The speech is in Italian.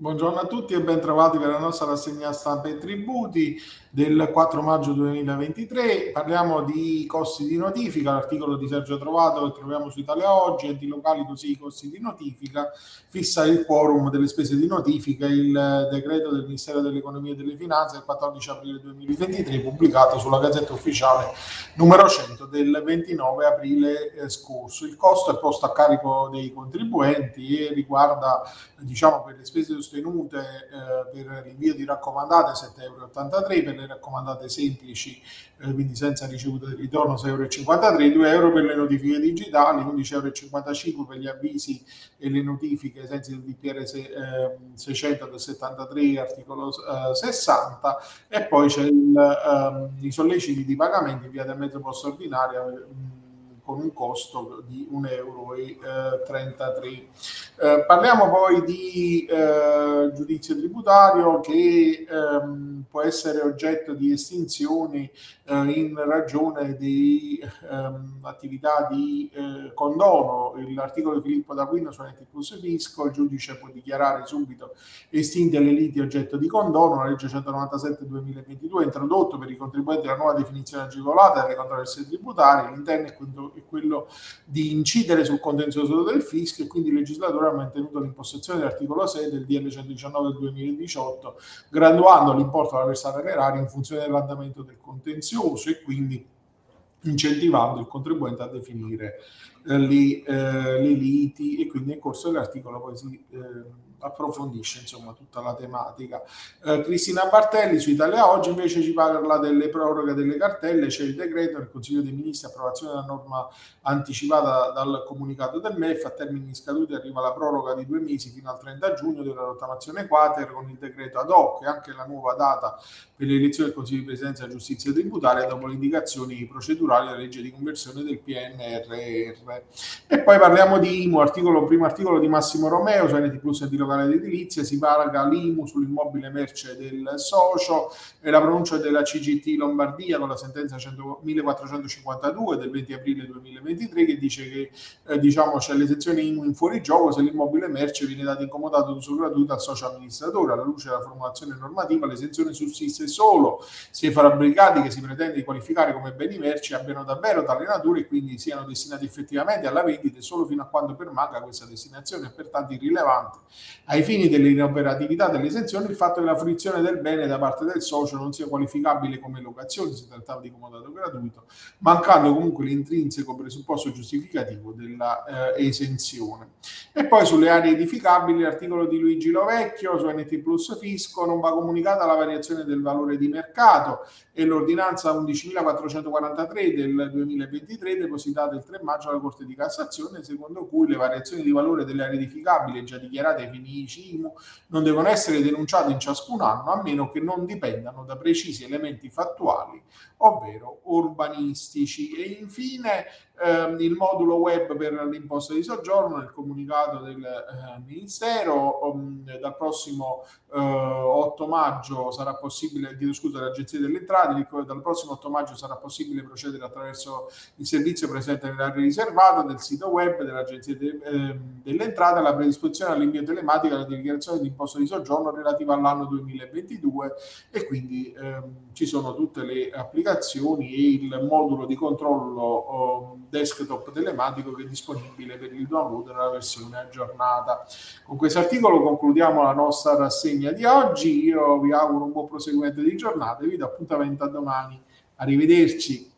Buongiorno a tutti e ben trovati per la nostra rassegna stampa e tributi del 4 maggio 2023. Parliamo di costi di notifica, l'articolo di Sergio Trovato che troviamo su Italia Oggi, enti locali così i costi di notifica, fissa il quorum delle spese di notifica, il decreto del Ministero dell'Economia e delle Finanze del 14 aprile 2023 pubblicato sulla Gazzetta Ufficiale numero 100 del 29 aprile eh, scorso. Il costo è posto a carico dei contribuenti e riguarda diciamo per le spese sostenute eh, per l'invio di raccomandate 7,83 euro, per le raccomandate semplici, eh, quindi senza ricevuta di ritorno 6,53 euro, 2 euro per le notifiche digitali, 11,55 euro per gli avvisi e le notifiche ai sensi DPR eh, 600 del 73 articolo eh, 60 e poi c'è il, ehm, i solleciti di pagamento in via del mezzo posto ordinaria con un costo di 1,33 euro. Eh, parliamo poi di eh, giudizio tributario che ehm, può essere oggetto di estinzioni eh, in ragione di ehm, attività di eh, condono. L'articolo di Filippo D'Aquino su Enti Plus Fisco, il giudice può dichiarare subito estinte le liti oggetto di condono, la legge 197-2022 ha introdotto per i contribuenti la nuova definizione agevolata delle controversie tributarie, l'interno è quello di incidere sul contenzioso del fisco e quindi il legislatore ha mantenuto l'impostazione dell'articolo 6 del DL 119 del 2018, graduando l'importo da versare all'erario in funzione dell'andamento del contenzioso e quindi incentivando il contribuente a definire eh, le, eh, le liti e quindi nel corso dell'articolo poi si eh, approfondisce insomma tutta la tematica. Eh, Cristina Bartelli su Italia Oggi invece ci parla delle proroghe delle cartelle, c'è il decreto del Consiglio dei Ministri, approvazione della norma anticipata dal comunicato del MEF, a termini scaduti arriva la proroga di due mesi fino al 30 giugno della rottamazione quater con il decreto ad hoc e anche la nuova data per le elezioni del Consiglio di Presidenza Giustizia Tributaria dopo le indicazioni procedurali della legge di conversione del PNRR. E poi parliamo di IMU, articolo, primo articolo di Massimo Romeo su NT Plus e di locale d'edilizia, si paga l'IMU sull'immobile merce del socio e la pronuncia della CGT Lombardia con la sentenza 100, 1452 del 20 aprile 2023 che dice che eh, diciamo, c'è l'esenzione IMU in fuorigioco se l'immobile merce viene dato incomodato d'uso gratuito al socio amministratore. Alla luce della formulazione normativa l'esenzione sussiste solo se i fabbricati che si pretende di qualificare come beni merci abbiano davvero tale natura e quindi siano destinati effettivamente alla vendita solo fino a quando permanga questa destinazione. È pertanto irrilevante ai fini dell'inoperatività dell'esenzione il fatto che la fruizione del bene da parte del socio non sia qualificabile come locazione, si trattava di comodato gratuito, mancando comunque l'intrinseco presupposto giustificativo della eh. E poi sulle aree edificabili, l'articolo di Luigi Lovecchio su NT Plus Fisco non va comunicata la variazione del valore di mercato e l'ordinanza 11.443 del 2023 depositata il 3 maggio alla Corte di Cassazione, secondo cui le variazioni di valore delle aree edificabili già dichiarate ai fini CIMU non devono essere denunciate in ciascun anno a meno che non dipendano da precisi elementi fattuali ovvero urbanistici. E infine ehm, il modulo web per l'imposta di soggiorno, nel comunicato del eh, Ministero, um, dal prossimo eh, 8 maggio sarà possibile, chiedo scusa, l'Agenzia delle Entrate, dal prossimo 8 maggio sarà possibile procedere attraverso il servizio presente nell'area riservata del sito web dell'Agenzia de, eh, delle Entrate alla predisposizione all'invio telematico della dichiarazione di imposta di soggiorno relativa all'anno 2022 e quindi ehm, ci sono tutte le applicazioni e il modulo di controllo um, desktop telematico che è disponibile per il download nella versione aggiornata. Con questo articolo concludiamo la nostra rassegna di oggi. Io vi auguro un buon proseguimento di giornata e vi do appuntamento a domani. Arrivederci.